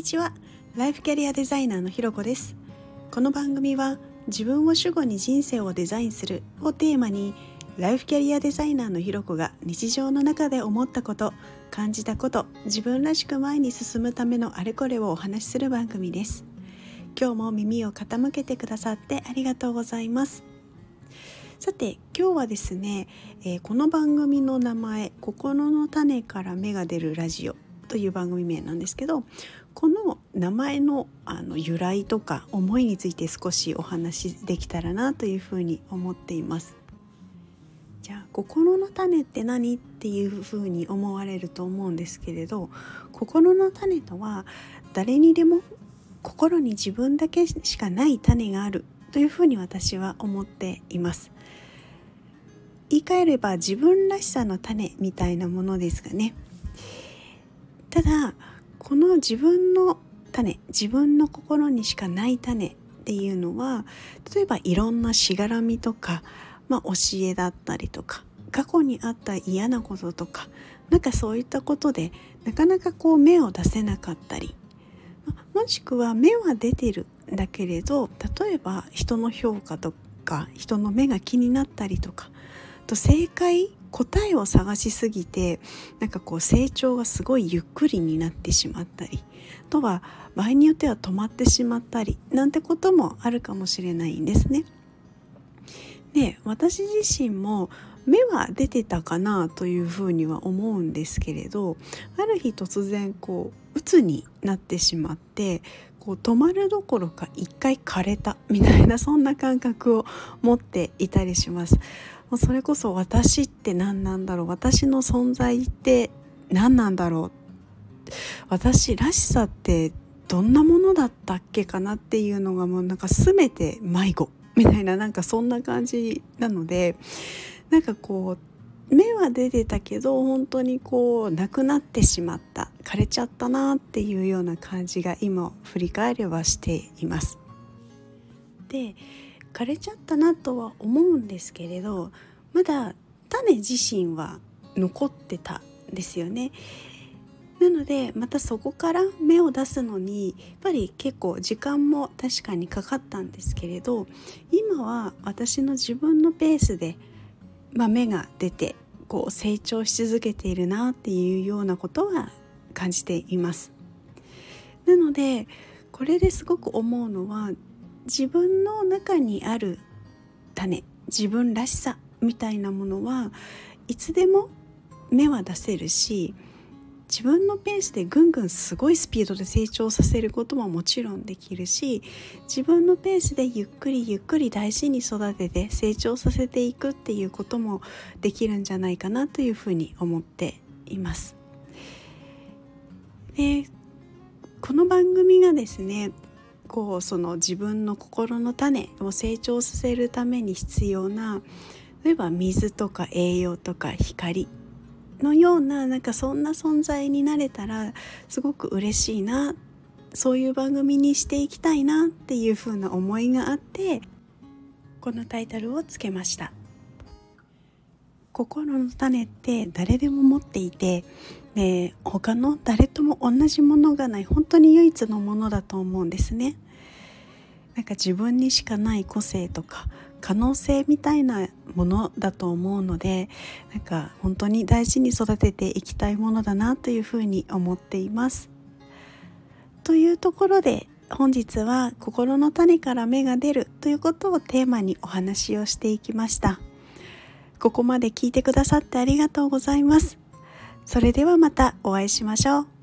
にちは。ライフキャリアデザイナーのひろこです。この番組は自分を主語に人生をデザインするをテーマにライフキャリアデザイナーのひろこが日常の中で思ったこと感じたこと自分らしく前に進むためのあれこれをお話しする番組です。今日も耳を傾けてくださってありがとうございます。さて今日はですね、えー、この番組の名前「心の種から芽が出るラジオ」という番組名なんですけどこの名前のあの由来とか思いについて少しお話しできたらなというふうに思っています。じゃあ心の種って何っていうふうに思われると思うんですけれど心の種とは誰にでも心に自分だけしかない種があるというふうに私は思っています言い換えれば自分らしさの種みたいなものですがねただこの自分の種自分の心にしかない種っていうのは例えばいろんなしがらみとか、まあ、教えだったりとか過去にあった嫌なこととかなんかそういったことでなかなかこう芽を出せなかったりもしくは芽は出てるんだけれど例えば人の評価とか人の目が気になったりとかと正解答えを探しすぎてなんかこう成長がすごいゆっくりになってしまったりとは場合によっては止まってしまったりなんてこともあるかもしれないんですね。で私自身も目は出てたかなというふうには思うんですけれどある日突然こう鬱になってしまってこう止まるどころか一回枯れたみたいなそんな感覚を持っていたりします。もうそれこそ私って何なんだろう。私の存在って何なんだろう。私らしさってどんなものだったっけかなっていうのがもうなんか全て迷子。みたいななんかそんな感じなのでなんかこう芽は出てたけど本当にこうなくなってしまった。枯れちゃったなっていうような感じが今振り返ればしています。で枯れちゃったなとは思うんですけれどまだ種自身は残ってたんですよね。なのでまたそこから芽を出すのにやっぱり結構時間も確かにかかったんですけれど今は私の自分のペースで、まあ、芽が出てこう成長し続けているなっていうようなことは感じています。なのでこれですごく思うのは自分の中にある種自分らしさみたいなものはいつでも芽は出せるし自分のペースでぐんぐんすごいスピードで成長させることももちろんできるし自分のペースでゆっくりゆっくり大事に育てて成長させていくっていうこともできるんじゃないかなというふうに思っています。でこの番組がですねこうその自分の心の種を成長させるために必要な例えば水とか栄養とか光のようななんかそんな存在になれたらすごく嬉しいなそういう番組にしていきたいなっていう風な思いがあってこのタイトルをつけました。心の種って誰でも持っていてで他の誰とも同じものがない本当に唯一のものだと思うんですね。なんか自分にしかない個性とか可能性みたいなものだと思うのでなんか本当に大事に育てていきたいものだなというふうに思っています。というところで本日は心の種から芽が出るということをテーマにお話をしていきました。ここまで聞いてくださってありがとうございます。それではまたお会いしましょう。